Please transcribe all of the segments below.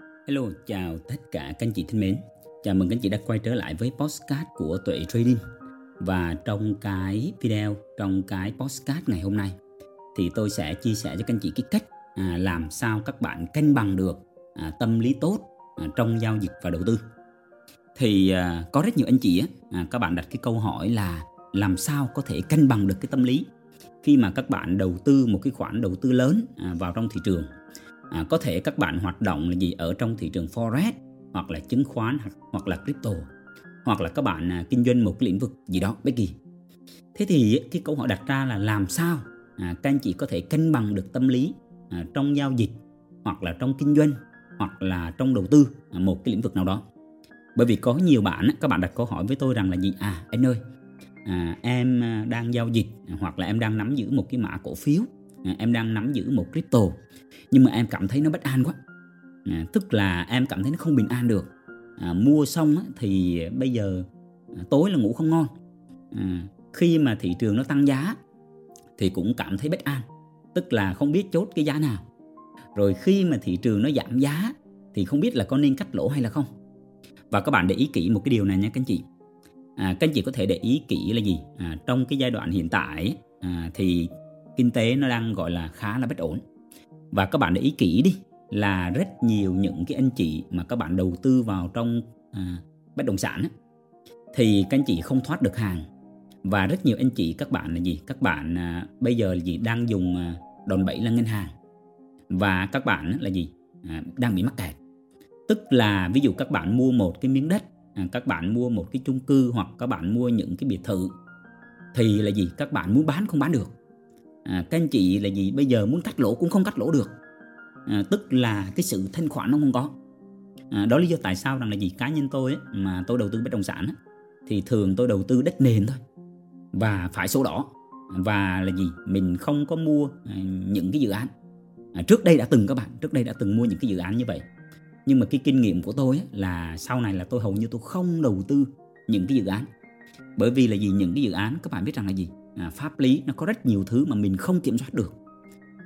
Hello, chào tất cả các anh chị thân mến. Chào mừng các anh chị đã quay trở lại với postcard của Tuệ Trading. Và trong cái video, trong cái postcard ngày hôm nay thì tôi sẽ chia sẻ cho các anh chị cái cách à, làm sao các bạn cân bằng được à, tâm lý tốt à, trong giao dịch và đầu tư. Thì à, có rất nhiều anh chị á, à, các bạn đặt cái câu hỏi là làm sao có thể cân bằng được cái tâm lý khi mà các bạn đầu tư một cái khoản đầu tư lớn à, vào trong thị trường à, có thể các bạn hoạt động là gì ở trong thị trường forex hoặc là chứng khoán hoặc, hoặc là crypto hoặc là các bạn à, kinh doanh một cái lĩnh vực gì đó bất kỳ thế thì cái câu hỏi đặt ra là làm sao à, các anh chị có thể cân bằng được tâm lý à, trong giao dịch hoặc là trong kinh doanh hoặc là trong đầu tư à, một cái lĩnh vực nào đó? Bởi vì có nhiều bạn các bạn đặt câu hỏi với tôi rằng là gì? À anh ơi à, em à, đang giao dịch hoặc là em đang nắm giữ một cái mã cổ phiếu À, em đang nắm giữ một crypto nhưng mà em cảm thấy nó bất an quá. À, tức là em cảm thấy nó không bình an được. À, mua xong á, thì bây giờ à, tối là ngủ không ngon. À, khi mà thị trường nó tăng giá thì cũng cảm thấy bất an. Tức là không biết chốt cái giá nào. Rồi khi mà thị trường nó giảm giá thì không biết là có nên cắt lỗ hay là không. Và các bạn để ý kỹ một cái điều này nha các anh chị. À, các anh chị có thể để ý kỹ là gì? À, trong cái giai đoạn hiện tại à, thì kinh tế nó đang gọi là khá là bất ổn. Và các bạn để ý kỹ đi là rất nhiều những cái anh chị mà các bạn đầu tư vào trong à, bất động sản á, thì các anh chị không thoát được hàng. Và rất nhiều anh chị các bạn là gì? Các bạn à, bây giờ là gì? Đang dùng à, đòn bẩy là ngân hàng. Và các bạn là gì? À, đang bị mắc kẹt. Tức là ví dụ các bạn mua một cái miếng đất à, các bạn mua một cái chung cư hoặc các bạn mua những cái biệt thự thì là gì? Các bạn muốn bán không bán được à, các anh chị là gì? Bây giờ muốn cắt lỗ cũng không cắt lỗ được. À, tức là cái sự thanh khoản nó không có. À, đó lý do tại sao rằng là gì cá nhân tôi ấy, mà tôi đầu tư bất động sản ấy, thì thường tôi đầu tư đất nền thôi và phải số đỏ. Và là gì? Mình không có mua à, những cái dự án. À, trước đây đã từng các bạn trước đây đã từng mua những cái dự án như vậy. Nhưng mà cái kinh nghiệm của tôi ấy, là sau này là tôi hầu như tôi không đầu tư những cái dự án. Bởi vì là gì? Những cái dự án các bạn biết rằng là gì? À, pháp lý nó có rất nhiều thứ mà mình không kiểm soát được.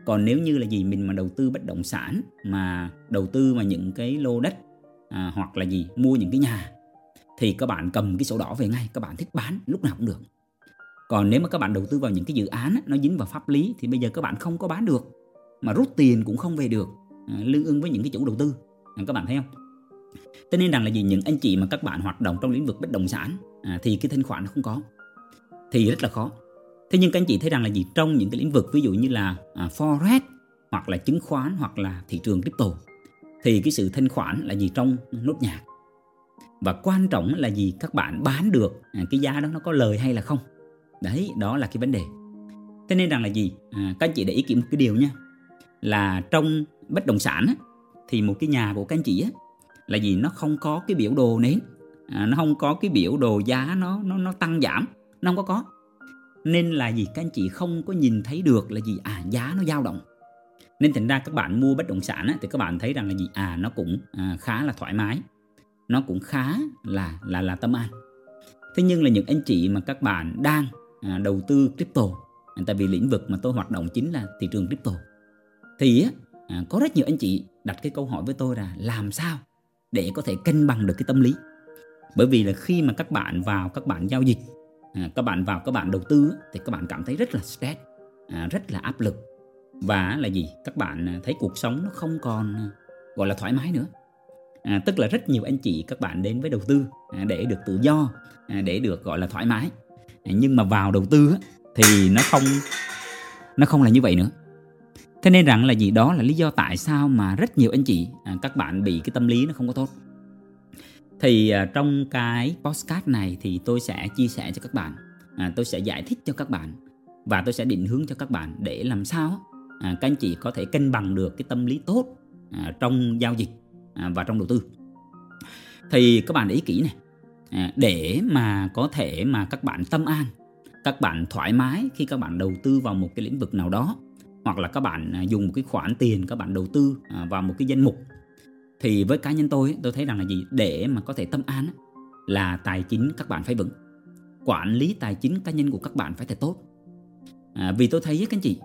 Còn nếu như là gì mình mà đầu tư bất động sản mà đầu tư vào những cái lô đất à, hoặc là gì mua những cái nhà thì các bạn cầm cái sổ đỏ về ngay các bạn thích bán lúc nào cũng được. Còn nếu mà các bạn đầu tư vào những cái dự án nó dính vào pháp lý thì bây giờ các bạn không có bán được mà rút tiền cũng không về được à, lương ưng với những cái chủ đầu tư. À, các bạn thấy không? Cho nên rằng là gì những anh chị mà các bạn hoạt động trong lĩnh vực bất động sản à, thì cái thanh khoản nó không có. Thì rất là khó thế nhưng các anh chị thấy rằng là gì? Trong những cái lĩnh vực ví dụ như là à, forex hoặc là chứng khoán hoặc là thị trường crypto thì cái sự thanh khoản là gì trong nốt nhạc? Và quan trọng là gì? Các bạn bán được à, cái giá đó nó có lời hay là không? Đấy đó là cái vấn đề. Thế nên rằng là gì? À, các anh chị để ý kỹ một cái điều nha. Là trong bất động sản á, thì một cái nhà của các anh chị á, là gì? Nó không có cái biểu đồ nến. À, nó không có cái biểu đồ giá nó nó nó tăng giảm. Nó không có có nên là gì? Các anh chị không có nhìn thấy được là gì? À giá nó dao động. Nên thành ra các bạn mua bất động sản á, thì các bạn thấy rằng là gì? À nó cũng à, khá là thoải mái. Nó cũng khá là là là tâm an. Thế nhưng là những anh chị mà các bạn đang à, đầu tư crypto à, tại vì lĩnh vực mà tôi hoạt động chính là thị trường crypto thì á, à, có rất nhiều anh chị đặt cái câu hỏi với tôi là làm sao để có thể cân bằng được cái tâm lý? Bởi vì là khi mà các bạn vào các bạn giao dịch à, các bạn vào các bạn đầu tư thì các bạn cảm thấy rất là stress à, rất là áp lực. Và là gì? Các bạn à, thấy cuộc sống nó không còn à, gọi là thoải mái nữa. À, tức là rất nhiều anh chị các bạn đến với đầu tư à, để được tự do à, để được gọi là thoải mái. À, nhưng mà vào đầu tư thì nó không nó không là như vậy nữa. Thế nên rằng là gì? Đó là lý do tại sao mà rất nhiều anh chị à, các bạn bị cái tâm lý nó không có tốt thì à, trong cái postcard này thì tôi sẽ chia sẻ cho các bạn. À, tôi sẽ giải thích cho các bạn và tôi sẽ định hướng cho các bạn để làm sao à, các anh chị có thể cân bằng được cái tâm lý tốt à, trong giao dịch à, và trong đầu tư. Thì các bạn để ý kỹ này à, để mà có thể mà các bạn tâm an các bạn thoải mái khi các bạn đầu tư vào một cái lĩnh vực nào đó hoặc là các bạn à, dùng một cái khoản tiền các bạn đầu tư à, vào một cái danh mục thì với cá nhân tôi tôi thấy rằng là gì? Để mà có thể tâm an là tài chính các bạn phải vững. Quản lý tài chính cá nhân của các bạn phải thật tốt. À, vì tôi thấy các anh chị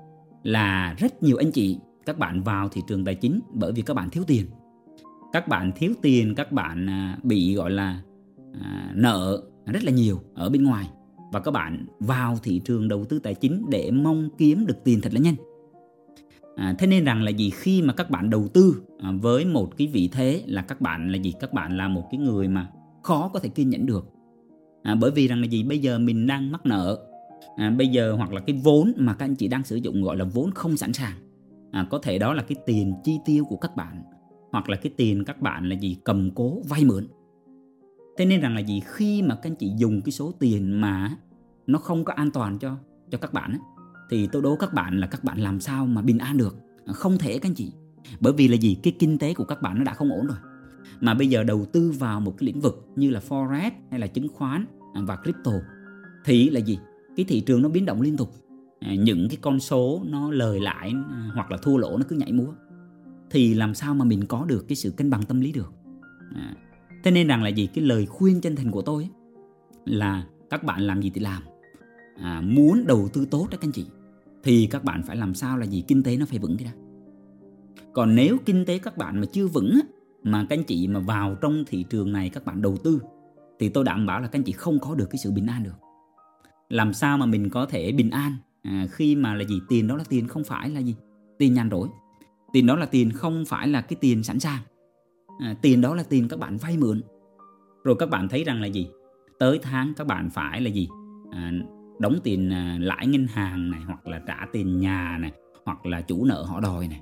là rất nhiều anh chị các bạn vào thị trường tài chính bởi vì các bạn thiếu tiền. Các bạn thiếu tiền các bạn à, bị gọi là à, nợ rất là nhiều ở bên ngoài. Và các bạn vào thị trường đầu tư tài chính để mong kiếm được tiền thật là nhanh à, thế nên rằng là gì? Khi mà các bạn đầu tư à, với một cái vị thế là các bạn là gì? Các bạn là một cái người mà khó có thể kiên nhẫn được. À, bởi vì rằng là gì? Bây giờ mình đang mắc nợ. À, bây giờ hoặc là cái vốn mà các anh chị đang sử dụng gọi là vốn không sẵn sàng. À, có thể đó là cái tiền chi tiêu của các bạn hoặc là cái tiền các bạn là gì? Cầm cố vay mượn. Thế nên rằng là gì? Khi mà các anh chị dùng cái số tiền mà nó không có an toàn cho cho các bạn ấy, thì tôi đố các bạn là các bạn làm sao mà bình an được? À, không thể các anh chị. Bởi vì là gì? Cái kinh tế của các bạn nó đã không ổn rồi. Mà bây giờ đầu tư vào một cái lĩnh vực như là forex hay là chứng khoán à, và crypto thì là gì? Cái thị trường nó biến động liên tục. À, những cái con số nó lời lại hoặc là thua lỗ nó cứ nhảy múa. Thì làm sao mà mình có được cái sự cân bằng tâm lý được? À, thế nên rằng là gì? Cái lời khuyên chân thành của tôi ấy, là các bạn làm gì thì làm. À, muốn đầu tư tốt đó các anh chị thì các bạn phải làm sao là gì kinh tế nó phải vững cái đó. Còn nếu kinh tế các bạn mà chưa vững mà các anh chị mà vào trong thị trường này các bạn đầu tư thì tôi đảm bảo là các anh chị không có được cái sự bình an được. Làm sao mà mình có thể bình an? À, khi mà là gì tiền đó là tiền không phải là gì? Tiền nhàn rỗi. Tiền đó là tiền không phải là cái tiền sẵn sàng. À, tiền đó là tiền các bạn vay mượn. Rồi các bạn thấy rằng là gì? Tới tháng các bạn phải là gì? À, đóng tiền à, lãi ngân hàng này hoặc là trả tiền nhà này hoặc là chủ nợ họ đòi này.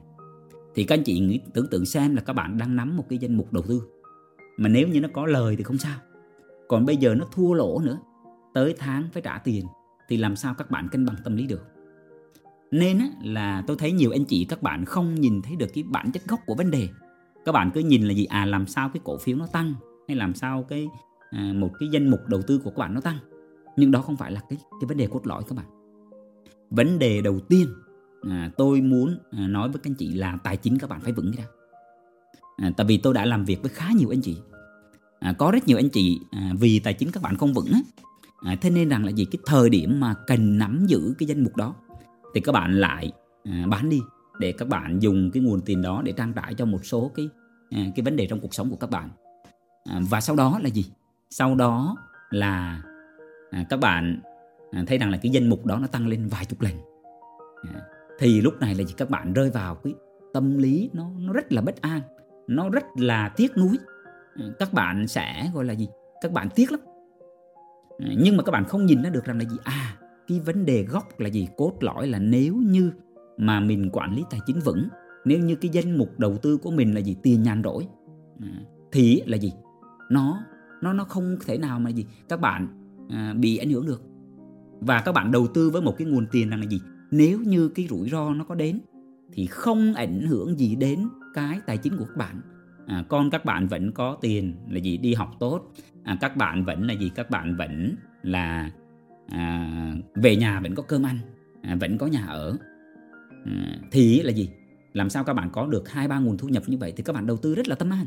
Thì các anh chị nghĩ tưởng tượng xem là các bạn đang nắm một cái danh mục đầu tư. Mà nếu như nó có lời thì không sao. Còn bây giờ nó thua lỗ nữa tới tháng phải trả tiền thì làm sao các bạn cân bằng tâm lý được? Nên là tôi thấy nhiều anh chị các bạn không nhìn thấy được cái bản chất gốc của vấn đề. Các bạn cứ nhìn là gì? À làm sao cái cổ phiếu nó tăng hay làm sao cái à, một cái danh mục đầu tư của các bạn nó tăng? Nhưng đó không phải là cái cái vấn đề cốt lõi các bạn. Vấn đề đầu tiên à, tôi muốn à, nói với các anh chị là tài chính các bạn phải vững cái đó à, tại vì tôi đã làm việc với khá nhiều anh chị. À, có rất nhiều anh chị à, vì tài chính các bạn không vững á. À, thế nên rằng là gì cái thời điểm mà cần nắm giữ cái danh mục đó thì các bạn lại à, bán đi để các bạn dùng cái nguồn tiền đó để trang trải cho một số cái à, cái vấn đề trong cuộc sống của các bạn. À, và sau đó là gì? Sau đó là à, các bạn à, thấy rằng là cái danh mục đó nó tăng lên vài chục lần. À, thì lúc này là gì các bạn rơi vào cái tâm lý nó nó rất là bất an nó rất là tiếc nuối. À, các bạn sẽ gọi là gì? Các bạn tiếc lắm. À, nhưng mà các bạn không nhìn ra được rằng là gì? À cái vấn đề gốc là gì? Cốt lõi là nếu như mà mình quản lý tài chính vững nếu như cái danh mục đầu tư của mình là gì? Tiền nhàn rỗi à, thì là gì? Nó nó nó không thể nào mà gì? Các bạn à, bị ảnh hưởng được. Và các bạn đầu tư với một cái nguồn tiền là gì? Nếu như cái rủi ro nó có đến thì không ảnh hưởng gì đến cái tài chính của các bạn. À, con các bạn vẫn có tiền là gì? Đi học tốt. À, các bạn vẫn là gì? Các bạn vẫn là à, về nhà vẫn có cơm ăn à, vẫn có nhà ở. À, thì là gì? Làm sao các bạn có được hai ba nguồn thu nhập như vậy thì các bạn đầu tư rất là tâm an.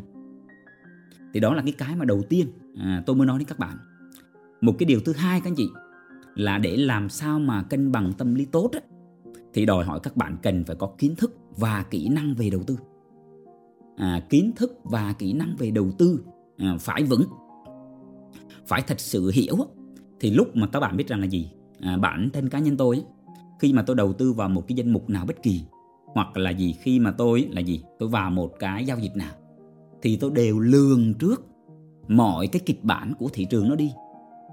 Thì đó là cái cái mà đầu tiên à, tôi mới nói đến các bạn một cái điều thứ hai các anh chị là để làm sao mà cân bằng tâm lý tốt á, thì đòi hỏi các bạn cần phải có kiến thức và kỹ năng về đầu tư. À, kiến thức và kỹ năng về đầu tư à, phải vững phải thật sự hiểu thì lúc mà các bạn biết rằng là gì? À, bản thân cá nhân tôi khi mà tôi đầu tư vào một cái danh mục nào bất kỳ hoặc là gì khi mà tôi là gì? Tôi vào một cái giao dịch nào thì tôi đều lường trước mọi cái kịch bản của thị trường nó đi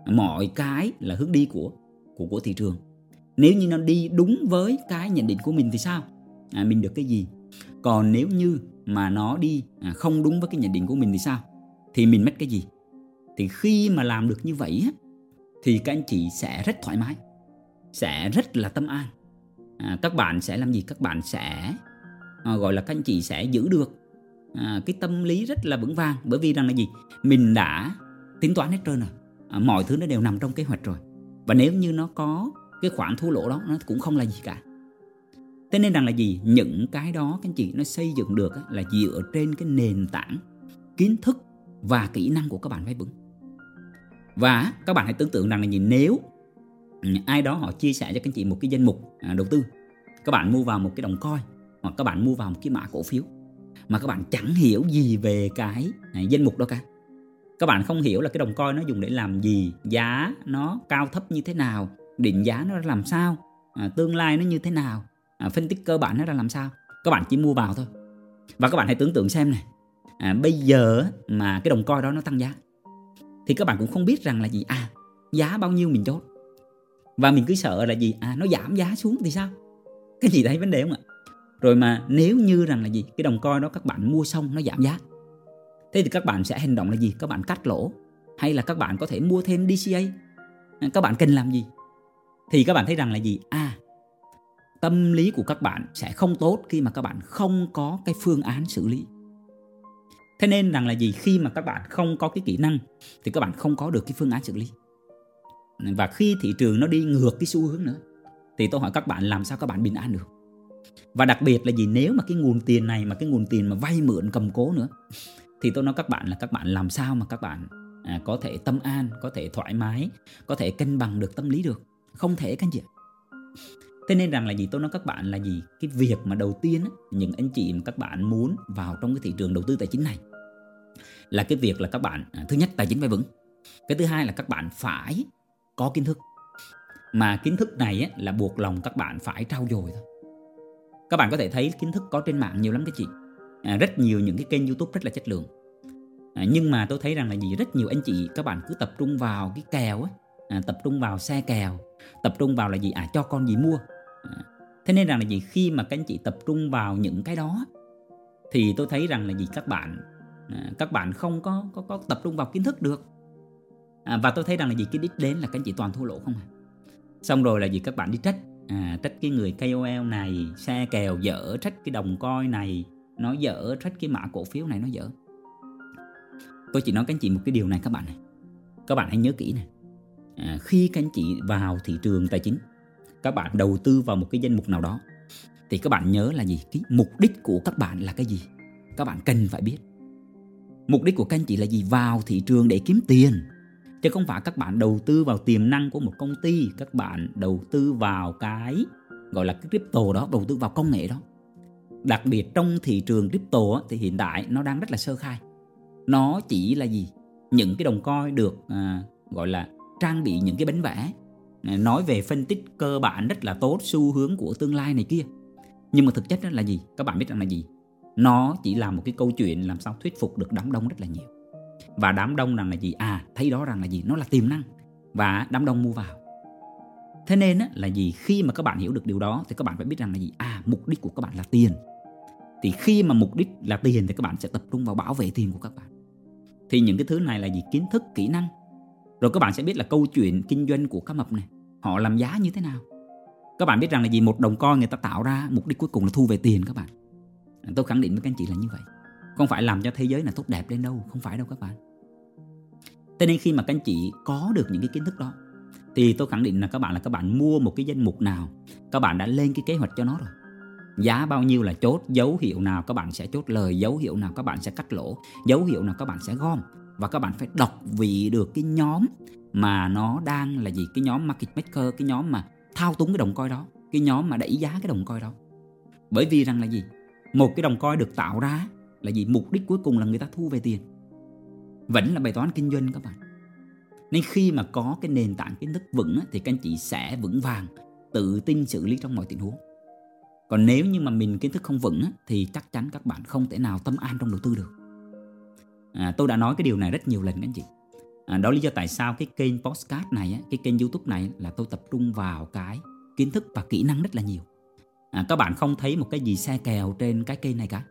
mọi cái là hướng đi của của của thị trường. Nếu như nó đi đúng với cái nhận định của mình thì sao? À, mình được cái gì? Còn nếu như mà nó đi à, không đúng với cái nhận định của mình thì sao? Thì mình mất cái gì? Thì khi mà làm được như vậy thì các anh chị sẽ rất thoải mái sẽ rất là tâm an. À, các bạn sẽ làm gì? Các bạn sẽ à, gọi là các anh chị sẽ giữ được à, cái tâm lý rất là vững vàng. Bởi vì rằng là gì? Mình đã tính toán hết trơn rồi à, mọi thứ nó đều nằm trong kế hoạch rồi. Và nếu như nó có cái khoản thua lỗ đó nó cũng không là gì cả. Thế nên rằng là gì? Những cái đó các anh chị nó xây dựng được là dựa trên cái nền tảng kiến thức và kỹ năng của các bạn phải vững và các bạn hãy tưởng tượng rằng là gì? Nếu ai đó họ chia sẻ cho các anh chị một cái danh mục à, đầu tư các bạn mua vào một cái đồng coi hoặc các bạn mua vào một cái mã cổ phiếu mà các bạn chẳng hiểu gì về cái à, danh mục đó cả các bạn không hiểu là cái đồng coin nó dùng để làm gì giá nó cao thấp như thế nào định giá nó làm sao à, tương lai nó như thế nào à, phân tích cơ bản nó ra làm sao. Các bạn chỉ mua vào thôi. Và các bạn hãy tưởng tượng xem này à, bây giờ mà cái đồng coin đó nó tăng giá thì các bạn cũng không biết rằng là gì à giá bao nhiêu mình chốt. Và mình cứ sợ là gì à nó giảm giá xuống thì sao? Cái gì thấy vấn đề không ạ? Rồi mà nếu như rằng là gì cái đồng coin đó các bạn mua xong nó giảm giá thế thì các bạn sẽ hành động là gì các bạn cắt lỗ hay là các bạn có thể mua thêm DCA các bạn cần làm gì thì các bạn thấy rằng là gì à tâm lý của các bạn sẽ không tốt khi mà các bạn không có cái phương án xử lý thế nên rằng là gì khi mà các bạn không có cái kỹ năng thì các bạn không có được cái phương án xử lý và khi thị trường nó đi ngược cái xu hướng nữa thì tôi hỏi các bạn làm sao các bạn bình an được và đặc biệt là gì nếu mà cái nguồn tiền này mà cái nguồn tiền mà vay mượn cầm cố nữa thì tôi nói các bạn là các bạn làm sao mà các bạn à, có thể tâm an có thể thoải mái có thể cân bằng được tâm lý được. Không thể các anh chị thế nên rằng là gì? Tôi nói các bạn là gì? Cái việc mà đầu tiên á, những anh chị mà các bạn muốn vào trong cái thị trường đầu tư tài chính này là cái việc là các bạn à, thứ nhất tài chính phải vững. Cái thứ hai là các bạn phải có kiến thức. Mà kiến thức này á, là buộc lòng các bạn phải trau dồi thôi. Các bạn có thể thấy kiến thức có trên mạng nhiều lắm các chị à, rất nhiều những cái kênh youtube rất là chất lượng. À, nhưng mà tôi thấy rằng là gì? Rất nhiều anh chị các bạn cứ tập trung vào cái kèo á. À, tập trung vào xe kèo tập trung vào là gì? À cho con gì mua. À, thế nên rằng là gì? Khi mà các anh chị tập trung vào những cái đó thì tôi thấy rằng là gì? Các bạn à, các bạn không có, có có tập trung vào kiến thức được. À, và tôi thấy rằng là gì? Cái đích đến là các anh chị toàn thua lỗ không à. Xong rồi là gì? Các bạn đi trách. À, trách cái người KOL này xe kèo dở trách cái đồng coi này nó dở trách cái mã cổ phiếu này nó dở. Tôi chỉ nói các anh chị một cái điều này các bạn này. Các bạn hãy nhớ kỹ này. À, khi các anh chị vào thị trường tài chính các bạn đầu tư vào một cái danh mục nào đó thì các bạn nhớ là gì? Cái mục đích của các bạn là cái gì? Các bạn cần phải biết. Mục đích của các anh chị là gì? Vào thị trường để kiếm tiền. Chứ không phải các bạn đầu tư vào tiềm năng của một công ty các bạn đầu tư vào cái gọi là cái crypto đó đầu tư vào công nghệ đó đặc biệt trong thị trường crypto thì hiện tại nó đang rất là sơ khai. Nó chỉ là gì? Những cái đồng coi được à, gọi là trang bị những cái bánh vẽ. À, nói về phân tích cơ bản rất là tốt xu hướng của tương lai này kia. Nhưng mà thực chất đó là gì? Các bạn biết rằng là gì? Nó chỉ là một cái câu chuyện làm sao thuyết phục được đám đông rất là nhiều. Và đám đông rằng là gì? À thấy đó rằng là gì? Nó là tiềm năng. Và đám đông mua vào. Thế nên là gì? Khi mà các bạn hiểu được điều đó thì các bạn phải biết rằng là gì? À mục đích của các bạn là tiền thì khi mà mục đích là tiền thì các bạn sẽ tập trung vào bảo vệ tiền của các bạn. Thì những cái thứ này là gì kiến thức, kỹ năng. Rồi các bạn sẽ biết là câu chuyện kinh doanh của cá mập này, họ làm giá như thế nào. Các bạn biết rằng là gì một đồng coin người ta tạo ra, mục đích cuối cùng là thu về tiền các bạn. Tôi khẳng định với các anh chị là như vậy. Không phải làm cho thế giới này tốt đẹp lên đâu, không phải đâu các bạn. Thế nên khi mà các anh chị có được những cái kiến thức đó, thì tôi khẳng định là các bạn là các bạn mua một cái danh mục nào, các bạn đã lên cái kế hoạch cho nó rồi giá bao nhiêu là chốt, dấu hiệu nào các bạn sẽ chốt lời, dấu hiệu nào các bạn sẽ cắt lỗ, dấu hiệu nào các bạn sẽ gom. Và các bạn phải đọc vị được cái nhóm mà nó đang là gì, cái nhóm market maker, cái nhóm mà thao túng cái đồng coi đó, cái nhóm mà đẩy giá cái đồng coi đó. Bởi vì rằng là gì? Một cái đồng coi được tạo ra là gì? Mục đích cuối cùng là người ta thu về tiền. Vẫn là bài toán kinh doanh các bạn. Nên khi mà có cái nền tảng kiến thức vững thì các anh chị sẽ vững vàng, tự tin xử lý trong mọi tình huống còn nếu như mà mình kiến thức không vững thì chắc chắn các bạn không thể nào tâm an trong đầu tư được. À, tôi đã nói cái điều này rất nhiều lần các anh chị. À, đó lý do tại sao cái kênh podcast này cái kênh youtube này là tôi tập trung vào cái kiến thức và kỹ năng rất là nhiều. À, các bạn không thấy một cái gì xe kèo trên cái kênh này cả.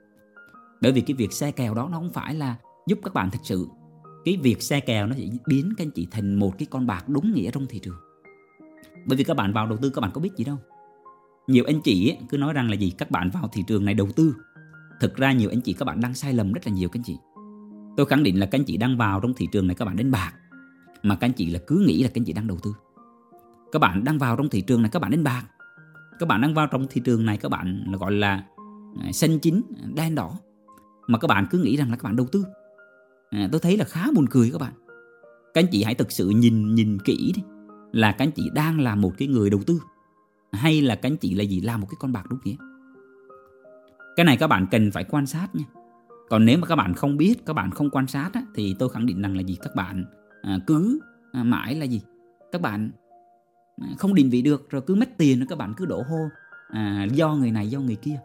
Bởi vì cái việc xe kèo đó nó không phải là giúp các bạn thật sự. Cái việc xe kèo nó sẽ biến các anh chị thành một cái con bạc đúng nghĩa trong thị trường. Bởi vì các bạn vào đầu tư các bạn có biết gì đâu nhiều anh chị cứ nói rằng là gì các bạn vào thị trường này đầu tư. Thực ra nhiều anh chị các bạn đang sai lầm rất là nhiều các anh chị. Tôi khẳng định là các anh chị đang vào trong thị trường này các bạn đánh bạc mà các anh chị là cứ nghĩ là các anh chị đang đầu tư. Các bạn đang vào trong thị trường này các bạn đánh bạc. Các bạn đang vào trong thị trường này các bạn là gọi là à, xanh chín đen đỏ mà các bạn cứ nghĩ rằng là các bạn đầu tư. À, tôi thấy là khá buồn cười các bạn. Các anh chị hãy thực sự nhìn nhìn kỹ đi là các anh chị đang là một cái người đầu tư hay là các anh chị là gì? Làm một cái con bạc đúng nghĩa. Cái này các bạn cần phải quan sát nha. Còn nếu mà các bạn không biết các bạn không quan sát á, thì tôi khẳng định rằng là gì? Các bạn à, cứ à, mãi là gì? Các bạn à, không định vị được rồi cứ mất tiền các bạn cứ đổ hô à, do người này do người kia.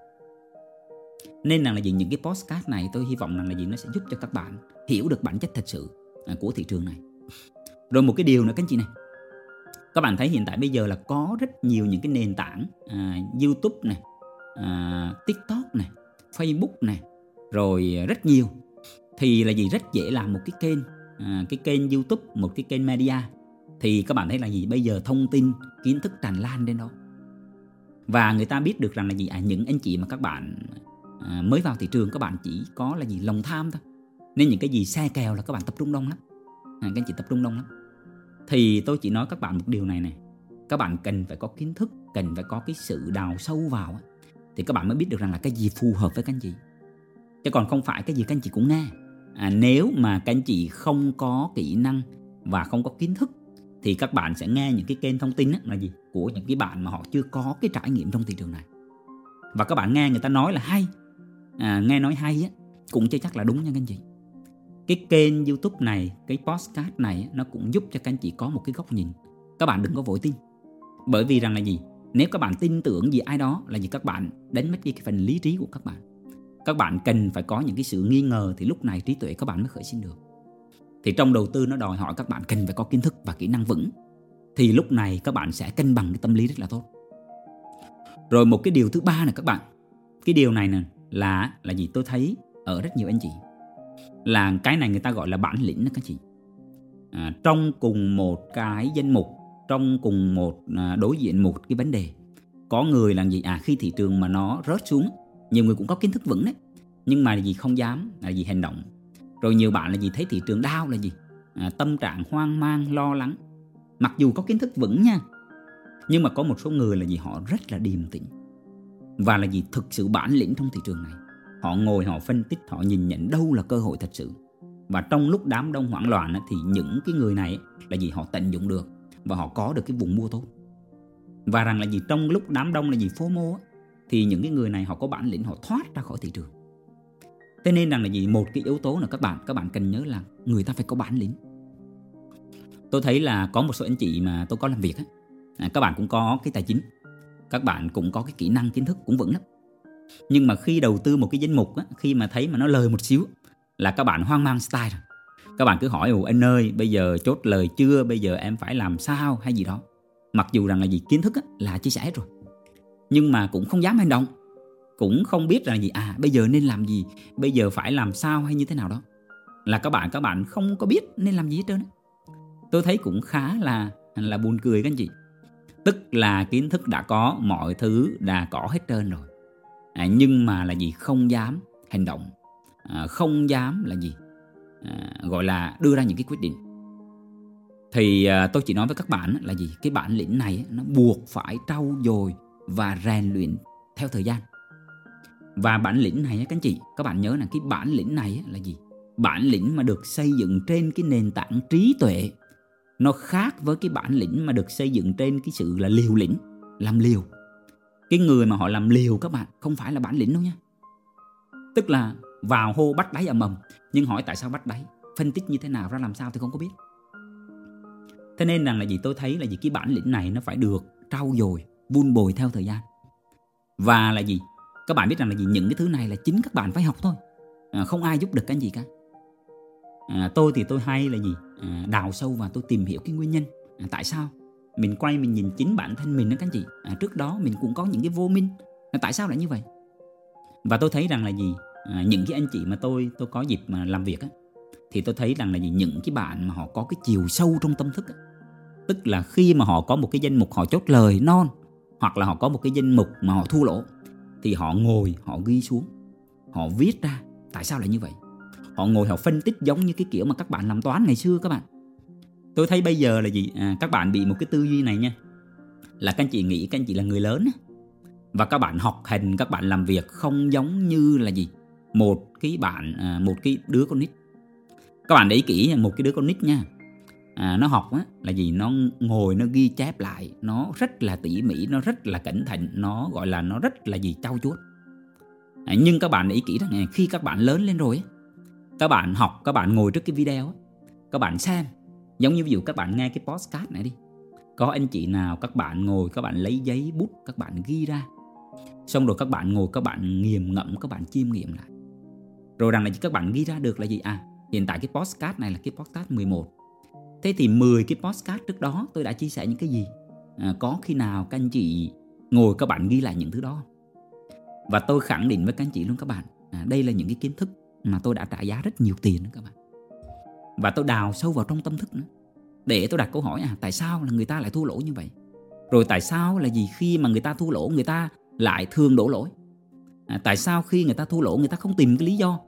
Nên rằng là gì? Những cái postcard này tôi hy vọng rằng là gì? Nó sẽ giúp cho các bạn hiểu được bản chất thật sự à, của thị trường này. Rồi một cái điều nữa các anh chị này các bạn thấy hiện tại bây giờ là có rất nhiều những cái nền tảng à, YouTube này à, TikTok này Facebook này rồi rất nhiều. Thì là gì? Rất dễ làm một cái kênh à, cái kênh YouTube một cái kênh media. Thì các bạn thấy là gì? Bây giờ thông tin kiến thức tràn lan đến đó. Và người ta biết được rằng là gì? À những anh chị mà các bạn à, mới vào thị trường các bạn chỉ có là gì? Lòng tham thôi. Nên những cái gì xe kèo là các bạn tập trung đông lắm. À, các anh chị tập trung đông lắm thì tôi chỉ nói các bạn một điều này này các bạn cần phải có kiến thức cần phải có cái sự đào sâu vào thì các bạn mới biết được rằng là cái gì phù hợp với các anh chị. Chứ còn không phải cái gì các anh chị cũng nghe. À, nếu mà các anh chị không có kỹ năng và không có kiến thức thì các bạn sẽ nghe những cái kênh thông tin là gì? Của những cái bạn mà họ chưa có cái trải nghiệm trong thị trường này. Và các bạn nghe người ta nói là hay. À, nghe nói hay á cũng chưa chắc là đúng nha các anh chị cái kênh youtube này, cái postcard này nó cũng giúp cho các anh chị có một cái góc nhìn. Các bạn đừng có vội tin. Bởi vì rằng là gì? Nếu các bạn tin tưởng gì ai đó là gì các bạn đánh mất đi cái phần lý trí của các bạn. Các bạn cần phải có những cái sự nghi ngờ thì lúc này trí tuệ các bạn mới khởi sinh được. Thì trong đầu tư nó đòi hỏi các bạn cần phải có kiến thức và kỹ năng vững. Thì lúc này các bạn sẽ cân bằng cái tâm lý rất là tốt. Rồi một cái điều thứ ba này các bạn. Cái điều này nè là là gì? Tôi thấy ở rất nhiều anh chị là cái này người ta gọi là bản lĩnh đó các chị. À, trong cùng một cái danh mục trong cùng một à, đối diện một cái vấn đề. Có người là gì? À khi thị trường mà nó rớt xuống nhiều người cũng có kiến thức vững đấy. Nhưng mà là gì? Không dám là gì? Hành động. Rồi nhiều bạn là gì? Thấy thị trường đau là gì? À, tâm trạng hoang mang lo lắng. Mặc dù có kiến thức vững nha nhưng mà có một số người là gì? Họ rất là điềm tĩnh. Và là gì? Thực sự bản lĩnh trong thị trường này họ ngồi họ phân tích họ nhìn nhận đâu là cơ hội thật sự. Và trong lúc đám đông hoảng loạn thì những cái người này là gì họ tận dụng được và họ có được cái vùng mua tốt. Và rằng là gì trong lúc đám đông là gì phô mô thì những cái người này họ có bản lĩnh họ thoát ra khỏi thị trường. Thế nên rằng là gì một cái yếu tố là các bạn các bạn cần nhớ là người ta phải có bản lĩnh. Tôi thấy là có một số anh chị mà tôi có làm việc á à, các bạn cũng có cái tài chính các bạn cũng có cái kỹ năng kiến thức cũng vững lắm nhưng mà khi đầu tư một cái danh mục á, khi mà thấy mà nó lời một xíu là các bạn hoang mang style rồi. Các bạn cứ hỏi ồ anh ơi bây giờ chốt lời chưa? Bây giờ em phải làm sao? hay gì đó. Mặc dù rằng là gì kiến thức á, là chia sẻ rồi. Nhưng mà cũng không dám hành động. Cũng không biết là gì à bây giờ nên làm gì? Bây giờ phải làm sao? hay như thế nào đó. Là các bạn các bạn không có biết nên làm gì hết trơn tôi thấy cũng khá là là buồn cười các anh chị. Tức là kiến thức đã có mọi thứ đã có hết trơn rồi à, nhưng mà là gì? Không dám hành động. À, không dám là gì? À, gọi là đưa ra những cái quyết định. Thì à, tôi chỉ nói với các bạn là gì? Cái bản lĩnh này nó buộc phải trau dồi và rèn luyện theo thời gian. Và bản lĩnh này các anh chị các bạn nhớ là cái bản lĩnh này là gì? Bản lĩnh mà được xây dựng trên cái nền tảng trí tuệ nó khác với cái bản lĩnh mà được xây dựng trên cái sự là liều lĩnh làm liều cái người mà họ làm liều các bạn không phải là bản lĩnh đâu nha. Tức là vào hô bắt đáy ầm ầm nhưng hỏi tại sao bắt đáy phân tích như thế nào ra làm sao thì không có biết. Thế nên rằng là gì tôi thấy là gì cái bản lĩnh này nó phải được trau dồi vun bồi theo thời gian. Và là gì? Các bạn biết rằng là gì những cái thứ này là chính các bạn phải học thôi. À, không ai giúp được cái gì cả. À, tôi thì tôi hay là gì? À, đào sâu và tôi tìm hiểu cái nguyên nhân. À, tại sao? Mình quay mình nhìn chính bản thân mình đó các anh chị. À, trước đó mình cũng có những cái vô minh. À, tại sao lại như vậy? Và tôi thấy rằng là gì? À, những cái anh chị mà tôi tôi có dịp mà làm việc á thì tôi thấy rằng là gì? Những cái bạn mà họ có cái chiều sâu trong tâm thức á, tức là khi mà họ có một cái danh mục họ chốt lời non hoặc là họ có một cái danh mục mà họ thua lỗ thì họ ngồi họ ghi xuống họ viết ra tại sao lại như vậy. Họ ngồi họ phân tích giống như cái kiểu mà các bạn làm toán ngày xưa các bạn tôi thấy bây giờ là gì? À, các bạn bị một cái tư duy này nha. Là các anh chị nghĩ các anh chị là người lớn và các bạn học hành các bạn làm việc không giống như là gì? Một cái bạn à, một cái đứa con nít. Các bạn để ý kỹ một cái đứa con nít nha. À, nó học á, là gì? Nó ngồi nó ghi chép lại. Nó rất là tỉ mỉ nó rất là cẩn thận. Nó gọi là nó rất là gì? Trau chuốt. À, nhưng các bạn để ý kỹ rằng này, khi các bạn lớn lên rồi các bạn học các bạn ngồi trước cái video các bạn xem giống như ví dụ các bạn nghe cái podcast này đi. Có anh chị nào các bạn ngồi các bạn lấy giấy bút các bạn ghi ra. Xong rồi các bạn ngồi các bạn nghiền ngẫm các bạn chiêm nghiệm lại. Rồi rằng là các bạn ghi ra được là gì? À hiện tại cái podcast này là cái podcast 11 thế thì 10 cái podcast trước đó tôi đã chia sẻ những cái gì? À, có khi nào các anh chị ngồi các bạn ghi lại những thứ đó và tôi khẳng định với các anh chị luôn các bạn à, đây là những cái kiến thức mà tôi đã trả giá rất nhiều tiền đó các bạn và tôi đào sâu vào trong tâm thức nữa. Để tôi đặt câu hỏi à tại sao là người ta lại thua lỗ như vậy? Rồi tại sao là gì khi mà người ta thua lỗ người ta lại thường đổ lỗi? À, tại sao khi người ta thua lỗ người ta không tìm cái lý do?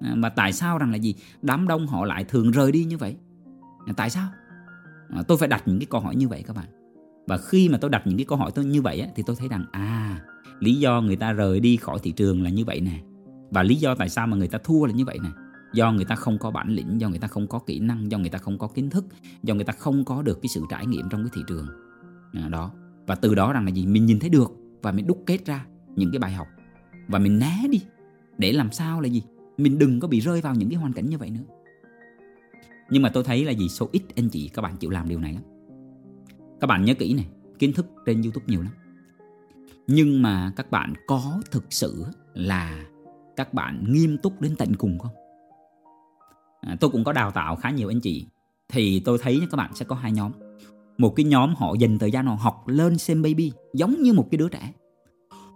À, mà tại sao rằng là gì? Đám đông họ lại thường rời đi như vậy? À, tại sao? À, tôi phải đặt những cái câu hỏi như vậy các bạn. Và khi mà tôi đặt những cái câu hỏi tôi như vậy á, thì tôi thấy rằng à lý do người ta rời đi khỏi thị trường là như vậy nè. Và lý do tại sao mà người ta thua là như vậy nè do người ta không có bản lĩnh do người ta không có kỹ năng do người ta không có kiến thức do người ta không có được cái sự trải nghiệm trong cái thị trường. À, đó. Và từ đó rằng là gì? Mình nhìn thấy được và mình đúc kết ra những cái bài học. Và mình né đi để làm sao là gì? Mình đừng có bị rơi vào những cái hoàn cảnh như vậy nữa. Nhưng mà tôi thấy là gì? Số ít anh chị các bạn chịu làm điều này lắm. Các bạn nhớ kỹ này kiến thức trên youtube nhiều lắm. Nhưng mà các bạn có thực sự là các bạn nghiêm túc đến tận cùng không? À, tôi cũng có đào tạo khá nhiều anh chị. Thì tôi thấy các bạn sẽ có hai nhóm. Một cái nhóm họ dành thời gian họ học lên xem baby giống như một cái đứa trẻ.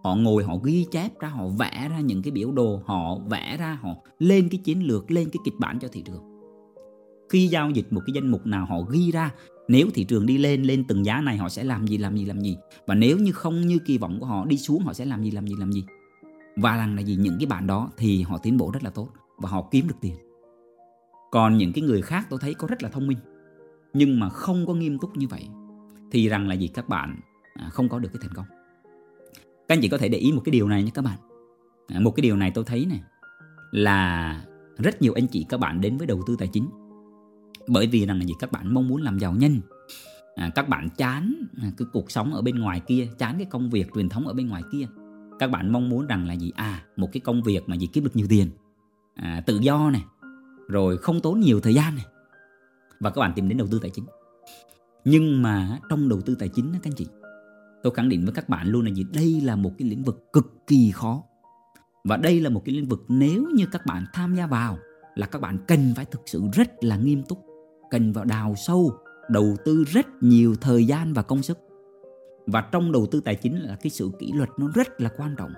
Họ ngồi họ ghi chép ra họ vẽ ra những cái biểu đồ họ vẽ ra họ lên cái chiến lược lên cái kịch bản cho thị trường. Khi giao dịch một cái danh mục nào họ ghi ra nếu thị trường đi lên lên từng giá này họ sẽ làm gì làm gì làm gì? Và nếu như không như kỳ vọng của họ đi xuống họ sẽ làm gì làm gì làm gì? Và rằng là gì? Những cái bạn đó thì họ tiến bộ rất là tốt và họ kiếm được tiền còn những cái người khác tôi thấy có rất là thông minh. Nhưng mà không có nghiêm túc như vậy thì rằng là gì các bạn? À, không có được cái thành công. Các anh chị có thể để ý một cái điều này nha các bạn. À, một cái điều này tôi thấy này là rất nhiều anh chị các bạn đến với đầu tư tài chính. Bởi vì rằng là gì? Các bạn mong muốn làm giàu nhanh. À, các bạn chán à, cái cuộc sống ở bên ngoài kia chán cái công việc truyền thống ở bên ngoài kia. Các bạn mong muốn rằng là gì? À một cái công việc mà gì? Kiếm được nhiều tiền. À, tự do này rồi không tốn nhiều thời gian này. Và các bạn tìm đến đầu tư tài chính. Nhưng mà trong đầu tư tài chính đó các anh chị, tôi khẳng định với các bạn luôn là gì? Đây là một cái lĩnh vực cực kỳ khó. Và đây là một cái lĩnh vực nếu như các bạn tham gia vào là các bạn cần phải thực sự rất là nghiêm túc, cần vào đào sâu, đầu tư rất nhiều thời gian và công sức. Và trong đầu tư tài chính là cái sự kỷ luật nó rất là quan trọng.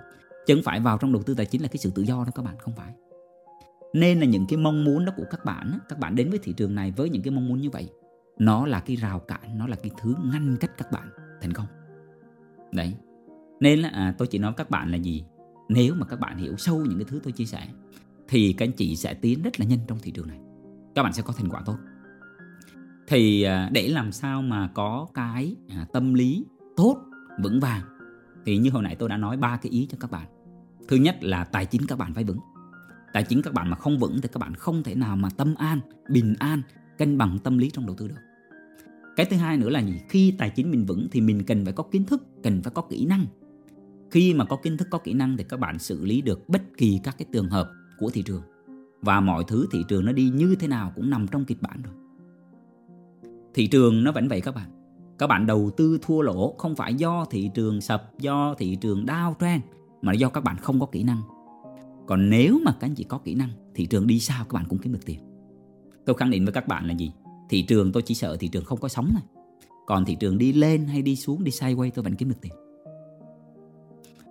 Chứ không phải vào trong đầu tư tài chính là cái sự tự do đó các bạn, không phải nên là những cái mong muốn đó của các bạn các bạn đến với thị trường này với những cái mong muốn như vậy nó là cái rào cản nó là cái thứ ngăn cách các bạn thành công. Đấy. Nên là à, tôi chỉ nói các bạn là gì? Nếu mà các bạn hiểu sâu những cái thứ tôi chia sẻ thì các anh chị sẽ tiến rất là nhanh trong thị trường này. Các bạn sẽ có thành quả tốt. Thì à, để làm sao mà có cái à, tâm lý tốt vững vàng thì như hồi nãy tôi đã nói ba cái ý cho các bạn. Thứ nhất là tài chính các bạn phải vững tài chính các bạn mà không vững thì các bạn không thể nào mà tâm an, bình an, cân bằng tâm lý trong đầu tư được. Cái thứ hai nữa là gì? Khi tài chính mình vững thì mình cần phải có kiến thức, cần phải có kỹ năng. Khi mà có kiến thức, có kỹ năng thì các bạn xử lý được bất kỳ các cái trường hợp của thị trường. Và mọi thứ thị trường nó đi như thế nào cũng nằm trong kịch bản rồi. Thị trường nó vẫn vậy các bạn. Các bạn đầu tư thua lỗ không phải do thị trường sập, do thị trường đau trend mà do các bạn không có kỹ năng còn nếu mà các anh chị có kỹ năng thị trường đi sao các bạn cũng kiếm được tiền. Tôi khẳng định với các bạn là gì? Thị trường tôi chỉ sợ thị trường không có sóng này còn thị trường đi lên hay đi xuống đi sideways tôi vẫn kiếm được tiền.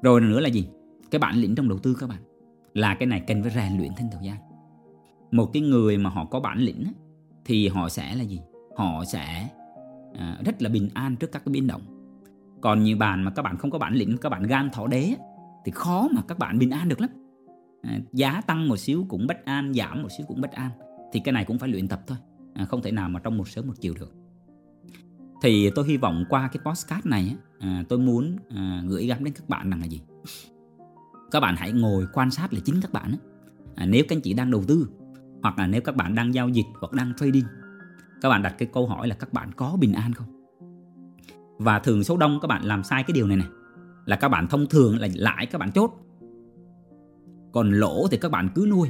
Rồi nữa là gì? Cái bản lĩnh trong đầu tư các bạn. Là cái này cần phải rèn luyện thêm thời gian. Một cái người mà họ có bản lĩnh thì họ sẽ là gì? Họ sẽ à, rất là bình an trước các cái biến động. Còn như bạn mà các bạn không có bản lĩnh các bạn gan thỏ đế thì khó mà các bạn bình an được lắm à, giá tăng một xíu cũng bất an giảm một xíu cũng bất an. Thì cái này cũng phải luyện tập thôi. À, không thể nào mà trong một sớm một chiều được. Thì tôi hy vọng qua cái postcard này à, tôi muốn à, gửi gắm đến các bạn rằng là gì? Các bạn hãy ngồi quan sát là chính các bạn à, nếu các anh chị đang đầu tư hoặc là nếu các bạn đang giao dịch hoặc đang trading các bạn đặt cái câu hỏi là các bạn có bình an không? Và thường số đông các bạn làm sai cái điều này này là các bạn thông thường là lãi các bạn chốt còn lỗ thì các bạn cứ nuôi.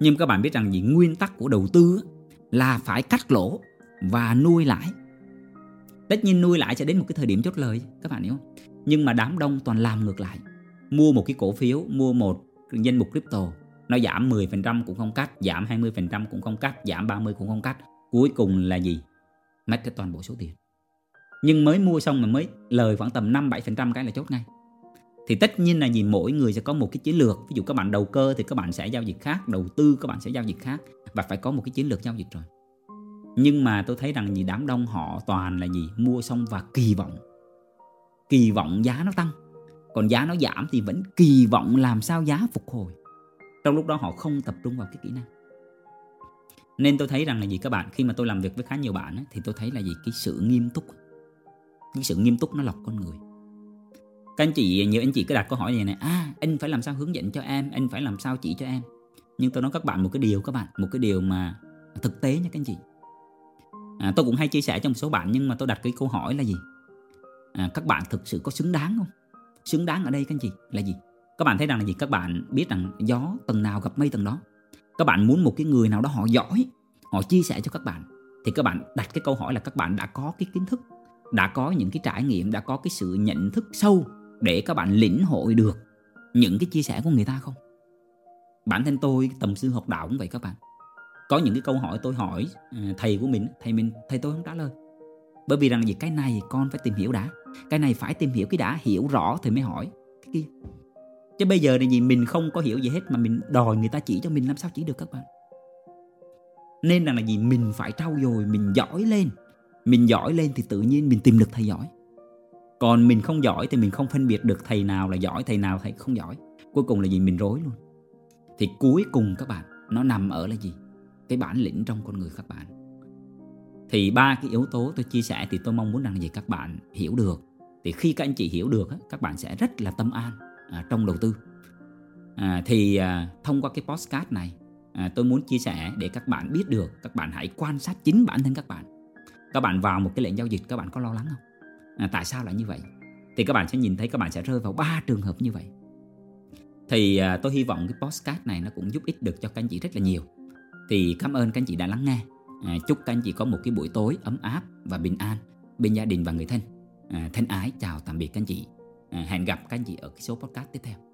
Nhưng các bạn biết rằng gì nguyên tắc của đầu tư là phải cắt lỗ và nuôi lãi. Tất nhiên nuôi lãi sẽ đến một cái thời điểm chốt lời, các bạn hiểu không? Nhưng mà đám đông toàn làm ngược lại. Mua một cái cổ phiếu, mua một danh mục crypto, nó giảm 10% cũng không cắt, giảm 20% cũng không cắt, giảm 30 cũng không cắt. Cuối cùng là gì? Mất cái toàn bộ số tiền. Nhưng mới mua xong mà mới lời khoảng tầm 5 7% cái là chốt ngay thì tất nhiên là gì? Mỗi người sẽ có một cái chiến lược. Ví dụ các bạn đầu cơ thì các bạn sẽ giao dịch khác đầu tư các bạn sẽ giao dịch khác và phải có một cái chiến lược giao dịch rồi. Nhưng mà tôi thấy rằng gì? Đám đông họ toàn là gì? Mua xong và kỳ vọng. Kỳ vọng giá nó tăng. Còn giá nó giảm thì vẫn kỳ vọng làm sao giá phục hồi. Trong lúc đó họ không tập trung vào cái kỹ năng. Nên tôi thấy rằng là gì? Các bạn khi mà tôi làm việc với khá nhiều bạn ấy, thì tôi thấy là gì? Cái sự nghiêm túc. Cái sự nghiêm túc nó lọc con người các anh chị nhiều anh chị cứ đặt câu hỏi này này à anh phải làm sao hướng dẫn cho em? Anh phải làm sao chỉ cho em? Nhưng tôi nói các bạn một cái điều các bạn một cái điều mà thực tế nha các anh chị. À, tôi cũng hay chia sẻ cho một số bạn nhưng mà tôi đặt cái câu hỏi là gì? À, các bạn thực sự có xứng đáng không? Xứng đáng ở đây các anh chị là gì? Các bạn thấy rằng là gì? Các bạn biết rằng gió tầng nào gặp mây tầng đó. Các bạn muốn một cái người nào đó họ giỏi họ chia sẻ cho các bạn thì các bạn đặt cái câu hỏi là các bạn đã có cái kiến thức đã có những cái trải nghiệm đã có cái sự nhận thức sâu để các bạn lĩnh hội được những cái chia sẻ của người ta không? Bản thân tôi, tầm sư học đạo cũng vậy các bạn. Có những cái câu hỏi tôi hỏi ờ, thầy của mình thầy mình, thầy tôi không trả lời. Bởi vì rằng gì? Cái này con phải tìm hiểu đã. Cái này phải tìm hiểu cái đã, hiểu rõ thì mới hỏi. Cái kia. Chứ bây giờ này gì? Mình không có hiểu gì hết mà mình đòi người ta chỉ cho mình, làm sao chỉ được các bạn? Nên rằng là gì? Mình phải trau dồi, mình giỏi lên. Mình giỏi lên thì tự nhiên mình tìm được thầy giỏi còn mình không giỏi thì mình không phân biệt được thầy nào là giỏi thầy nào thầy không giỏi. Cuối cùng là gì mình rối luôn. Thì cuối cùng các bạn nó nằm ở là gì? Cái bản lĩnh trong con người các bạn. Thì ba cái yếu tố tôi chia sẻ thì tôi mong muốn rằng gì? Các bạn hiểu được. Thì khi các anh chị hiểu được các bạn sẽ rất là tâm an à, trong đầu tư. À, thì à, thông qua cái postcard này à, tôi muốn chia sẻ để các bạn biết được các bạn hãy quan sát chính bản thân các bạn. Các bạn vào một cái lệnh giao dịch các bạn có lo lắng không? À, tại sao lại như vậy? Thì các bạn sẽ nhìn thấy các bạn sẽ rơi vào ba trường hợp như vậy. Thì à, tôi hy vọng cái postcard này nó cũng giúp ích được cho các anh chị rất là nhiều. Thì cảm ơn các anh chị đã lắng nghe. À, chúc các anh chị có một cái buổi tối ấm áp và bình an bên gia đình và người thân. À, thân ái chào tạm biệt các anh chị. À, hẹn gặp các anh chị ở cái số podcast tiếp theo.